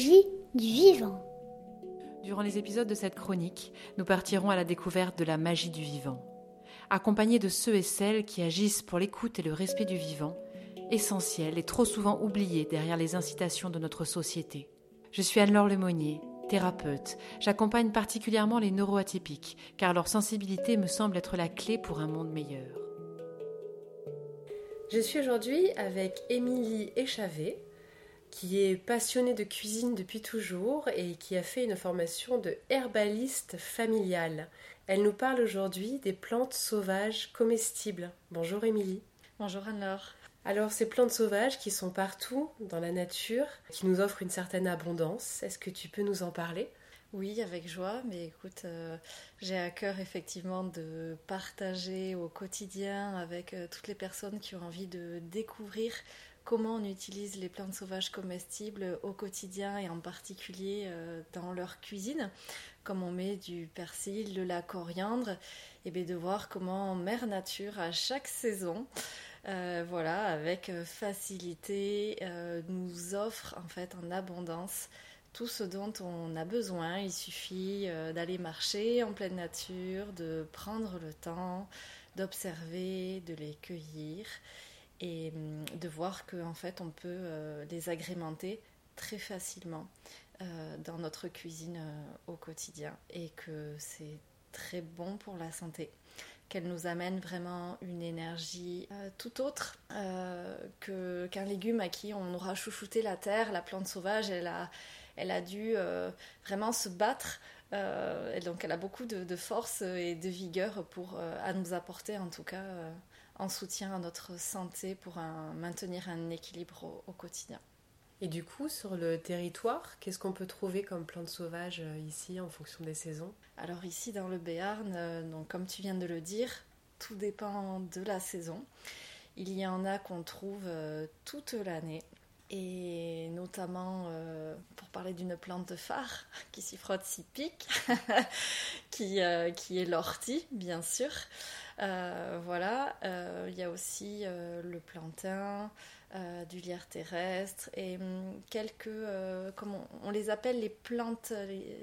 magie du vivant. Durant les épisodes de cette chronique, nous partirons à la découverte de la magie du vivant. Accompagnés de ceux et celles qui agissent pour l'écoute et le respect du vivant, essentiel et trop souvent oublié derrière les incitations de notre société. Je suis Anne-Laure Lemonnier, thérapeute. J'accompagne particulièrement les neuroatypiques, car leur sensibilité me semble être la clé pour un monde meilleur. Je suis aujourd'hui avec Émilie Échavé, qui est passionnée de cuisine depuis toujours et qui a fait une formation de herbaliste familiale. Elle nous parle aujourd'hui des plantes sauvages comestibles. Bonjour Émilie. Bonjour Anne-Laure. Alors ces plantes sauvages qui sont partout dans la nature, qui nous offrent une certaine abondance, est-ce que tu peux nous en parler? Oui, avec joie, mais écoute, euh, j'ai à cœur effectivement de partager au quotidien avec euh, toutes les personnes qui ont envie de découvrir comment on utilise les plantes sauvages comestibles au quotidien et en particulier euh, dans leur cuisine, comme on met du persil, de la coriandre, et bien de voir comment Mère Nature à chaque saison. Voilà, avec facilité, nous offre en fait en abondance tout ce dont on a besoin. Il suffit euh, d'aller marcher en pleine nature, de prendre le temps, d'observer, de les cueillir et hum, de voir qu'en fait on peut euh, les agrémenter très facilement euh, dans notre cuisine au quotidien et que c'est très bon pour la santé qu'elle nous amène vraiment une énergie tout autre que, qu'un légume à qui on aura chouchouté la terre, la plante sauvage, elle a, elle a dû euh, vraiment se battre. Euh, et donc elle a beaucoup de, force et de vigueur pour euh, à nous apporter en tout cas en soutien à notre santé pour maintenir un équilibre au, quotidien. Et du coup, sur le territoire, qu'est-ce qu'on peut trouver comme plantes sauvages ici en fonction des saisons? Alors ici dans le Béarn, donc comme tu viens de le dire, tout dépend de la saison. Il y en a qu'on trouve toute l'année et notamment euh, pour parler d'une plante phare qui s'y frotte, s'y pique, qui, euh, qui est l'ortie, bien sûr. Euh, voilà, il y a aussi le plantain, du lierre terrestre et hum, quelques, comment on, les appelle les plantes,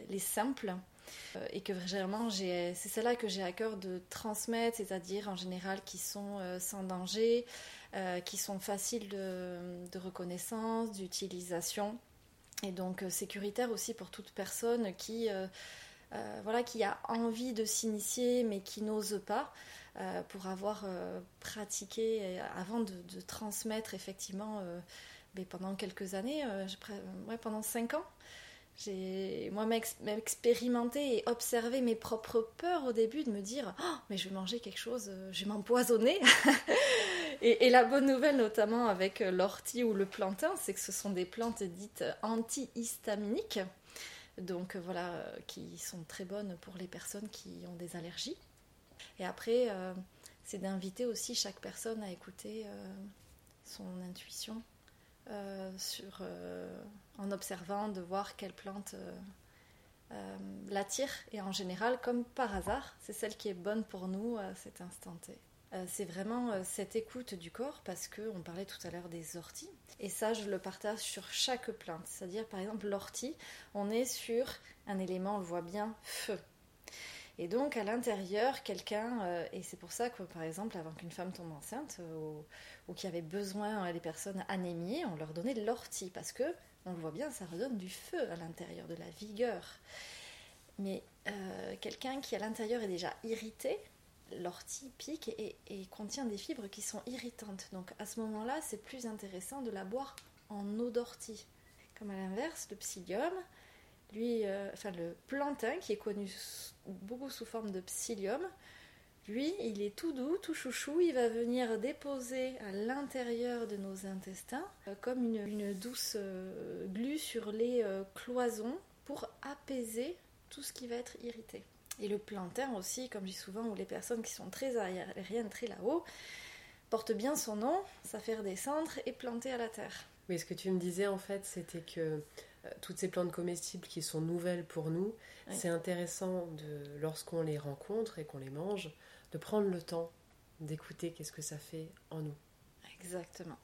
les, simples. Et que vraiment, c'est celle-là que j'ai à cœur de transmettre, c'est-à-dire en général qui sont sans danger, euh, qui sont faciles de, reconnaissance, d'utilisation et donc euh, sécuritaires aussi pour toute personne qui, euh, voilà, qui a envie de s'initier mais qui n'ose pas. pour avoir pratiqué avant de, transmettre effectivement mais pendant quelques années, pendant cinq ans, j'ai moi-même expérimenté et observé mes propres peurs au début de me dire oh, mais je vais manger quelque chose, je vais m'empoisonner. et, la bonne nouvelle notamment avec l'ortie ou le plantain, c'est que ce sont des plantes dites antihistaminiques, donc voilà, qui sont très bonnes pour les personnes qui ont des allergies. Et après, euh, c'est d'inviter aussi chaque personne à écouter euh, son intuition euh, euh, en observant de voir quelle plante euh, l'attire. Et en général, comme par hasard, c'est celle qui est bonne pour nous à cet instant T. c'est vraiment cette écoute du corps parce qu'on parlait tout à l'heure des orties. Et ça, je le partage sur chaque plante. C'est-à-dire, par exemple, l'ortie, on est sur un élément, on le voit bien, feu. Et donc à l'intérieur, quelqu'un, euh, et c'est pour ça que par exemple, avant qu'une femme tombe enceinte euh, ou, qui avait besoin, les personnes anémiées, on leur donnait l'ortie parce que, on le voit bien, ça redonne du feu à l'intérieur, de la vigueur. Mais euh, quelqu'un qui à l'intérieur est déjà irrité, l'ortie pique et, contient des fibres qui sont irritantes. Donc à ce moment-là, c'est plus intéressant de la boire en eau d'ortie. Comme à l'inverse, le psyllium, lui, euh, enfin le plantain, qui est connu beaucoup sous forme de psyllium, lui, il est tout doux, tout chouchou, il va venir déposer à l'intérieur de nos intestins euh, comme une, douce euh, glu sur les cloisons pour apaiser tout ce qui va être irrité. Et le plantain aussi, comme je dis souvent, où les personnes qui sont très aériennes, très là-haut, portent bien son nom, ça fait redescendre et planter à la terre. Mais ce que tu me disais en fait, c'était que euh, toutes ces plantes comestibles qui sont nouvelles pour nous, c'est intéressant de, lorsqu'on les rencontre et qu'on les mange, de prendre le temps d'écouter qu'est-ce que ça fait en nous. Exactement.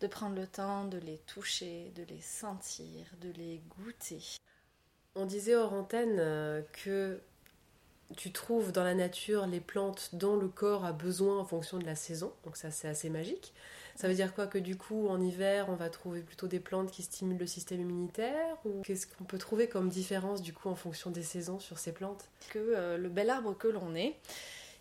de prendre le temps de les toucher, de les sentir, de les goûter. On disait hors antenne euh, que tu trouves dans la nature les plantes dont le corps a besoin en fonction de la saison, donc ça c'est assez magique. Ça veut dire quoi Que du coup, en hiver, on va trouver plutôt des plantes qui stimulent le système immunitaire Ou qu'est-ce qu'on peut trouver comme différence du coup en fonction des saisons sur ces plantes? Que euh, le bel arbre que l'on est,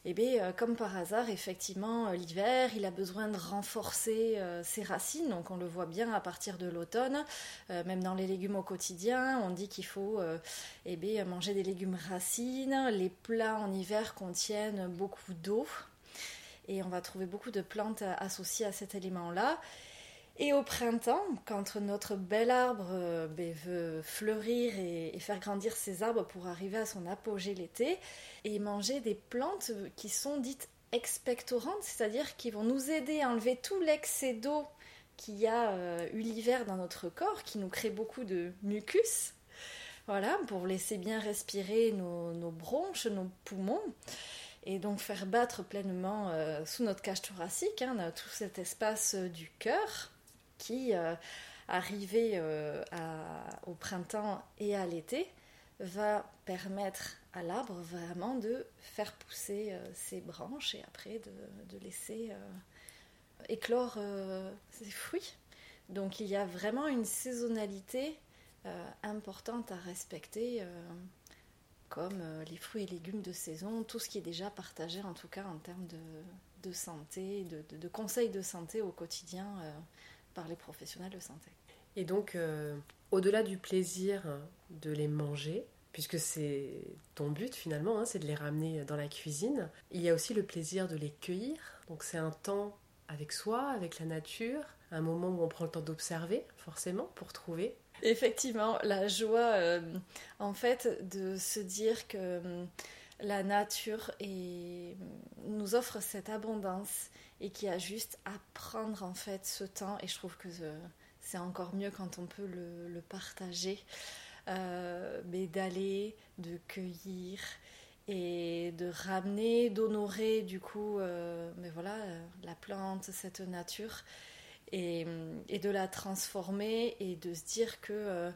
eh bien, euh, comme par hasard, effectivement, euh, l'hiver, il a besoin de renforcer ses racines. Donc, on le voit bien à partir de l'automne. même dans les légumes au quotidien, on dit qu'il faut eh bien, manger des légumes racines. Les plats en hiver contiennent beaucoup d'eau. Et on va trouver beaucoup de plantes associées à cet élément-là. Et au printemps, quand notre bel arbre euh, ben, veut fleurir et, faire grandir ses arbres pour arriver à son apogée l'été, et manger des plantes qui sont dites expectorantes, c'est-à-dire qui vont nous aider à enlever tout l'excès d'eau qu'il y a euh, eu l'hiver dans notre corps, qui nous crée beaucoup de mucus, voilà, pour laisser bien respirer nos bronches, nos poumons et donc faire battre pleinement euh, sous notre cage thoracique hein, tout cet espace du cœur qui, euh, arrivé au printemps et à l'été, va permettre à l'arbre vraiment de faire pousser ses branches et après de, laisser éclore ses fruits. Donc il y a vraiment une saisonnalité importante à respecter comme euh, les fruits et légumes de saison, tout ce qui est déjà partagé en tout cas en termes de, santé, de, conseils de santé au quotidien euh, par les professionnels de santé. Et donc, euh, au-delà du plaisir de les manger, puisque c'est ton but finalement, hein, c'est de les ramener dans la cuisine, il y a aussi le plaisir de les cueillir. Donc c'est un temps avec soi, avec la nature, un moment où on prend le temps d'observer forcément pour trouver Effectivement, la joie, euh, en fait, de se dire que euh, la nature nous offre cette abondance et qu'il y a juste à prendre en fait ce temps. Et je trouve que c'est encore mieux quand on peut le, partager, euh, mais d'aller, de cueillir et de ramener, d'honorer du coup, mais voilà, la plante, cette nature et, de la transformer et de se dire que euh,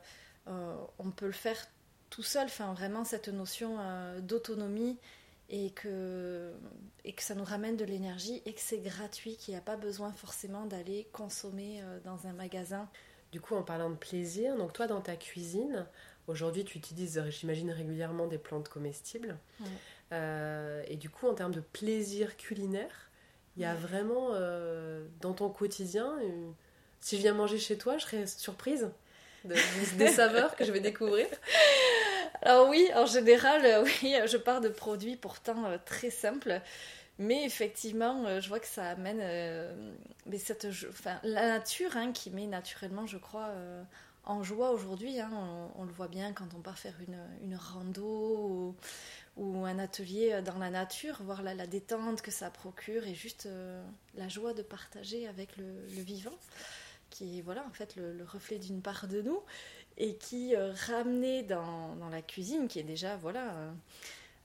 euh, on peut le faire tout seul, enfin vraiment cette notion euh, d'autonomie et que, et que ça nous ramène de l'énergie et que c'est gratuit, qu'il n'y a pas besoin forcément d'aller consommer dans un magasin. Du coup, en parlant de plaisir, donc toi dans ta cuisine, aujourd'hui tu utilises, j'imagine, régulièrement des plantes comestibles. et du coup, en termes de plaisir culinaire, il y a vraiment euh, dans ton quotidien, si je viens manger chez toi, je serais surprise des saveurs que je vais découvrir. Alors oui, en général, euh, oui, je pars de produits pourtant euh, très simples. Mais effectivement, je vois que ça amène cette, enfin, la nature hein, qui met naturellement, je crois, en joie aujourd'hui. Hein. on, le voit bien quand on part faire une, une rando ou un atelier dans la nature, voir la, détente que ça procure et juste euh, la joie de partager avec le, vivant, qui est voilà, en fait le, reflet d'une part de nous et qui euh, ramenait dans, la cuisine, qui est déjà voilà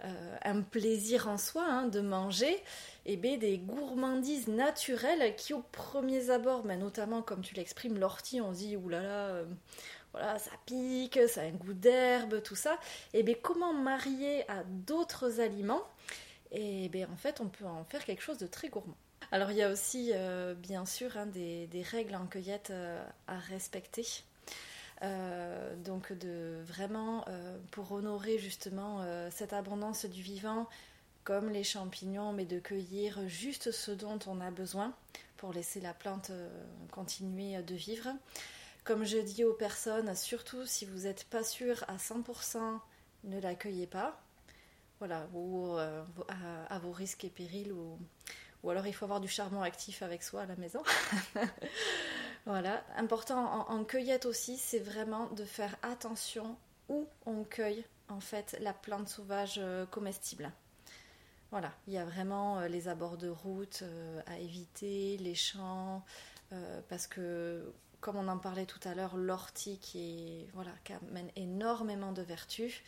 euh, un plaisir en soi hein, de manger, et ben, des gourmandises naturelles qui au premier abord, mais notamment comme tu l'exprimes, l'ortie, on se dit oulala. Là, voilà, ça pique, ça a un goût d'herbe, tout ça. Et bien comment marier à d'autres aliments? Et bien en fait, on peut en faire quelque chose de très gourmand. Alors il y a aussi euh, bien sûr hein, des, règles en cueillette euh, à respecter. Euh, donc de vraiment pour honorer justement cette abondance du vivant comme les champignons mais de cueillir juste ce dont on a besoin pour laisser la plante continuer de vivre comme je dis aux personnes, surtout si vous n'êtes pas sûr à 100%, ne l'accueillez pas. Voilà, ou euh, à, vos risques et périls, ou, ou, alors il faut avoir du charbon actif avec soi à la maison. voilà, important en, cueillette aussi, c'est vraiment de faire attention où on cueille en fait la plante sauvage euh, comestible. Voilà, il y a vraiment euh, les abords de route à éviter, les champs, parce que comme on en parlait tout à l'heure, l'ortie qui, voilà, amène énormément de vertus.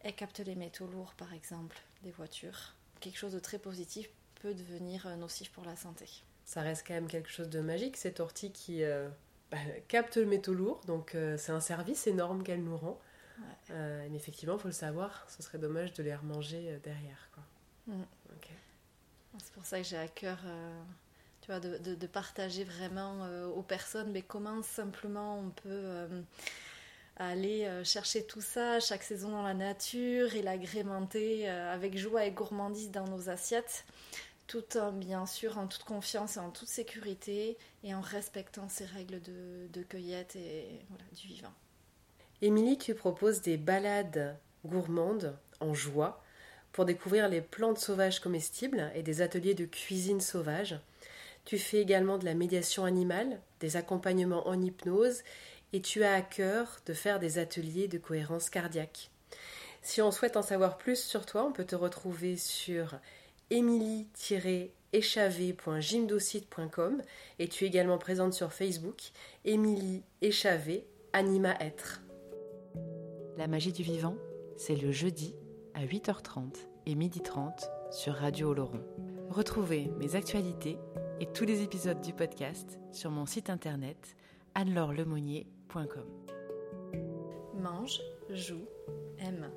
Elle capte les métaux lourds, par exemple, des voitures. Quelque chose de très positif peut devenir nocif pour la santé. Ça reste quand même quelque chose de magique, cette ortie qui euh, bah, capte le métaux lourd, donc euh, c'est un service énorme qu'elle nous rend. mais effectivement, il faut le savoir, ce serait dommage de les remanger derrière. Quoi. Mm. C'est pour ça que j'ai à cœur tu vois, de, de, partager vraiment aux personnes mais comment simplement on peut aller euh, chercher tout ça chaque saison dans la nature et l'agrémenter euh, avec joie et gourmandise dans nos assiettes, tout en bien sûr en toute confiance et en toute sécurité et en respectant ces règles de, cueillette et du vivant. Émilie, tu proposes des balades gourmandes en joie pour découvrir les plantes sauvages comestibles et des ateliers de cuisine sauvage. Tu fais également de la médiation animale, des accompagnements en hypnose et tu as à cœur de faire des ateliers de cohérence cardiaque. Si on souhaite en savoir plus sur toi, on peut te retrouver sur émilie-échavé.gymdocite.com et tu es également présente sur Facebook, Émilie Échavé, Anima Être. La magie du vivant, c'est le jeudi à 8h30 et 12h30 sur Radio Oloron. Retrouvez mes actualités et tous les épisodes du podcast sur mon site internet anne-laure Mange, joue, aime.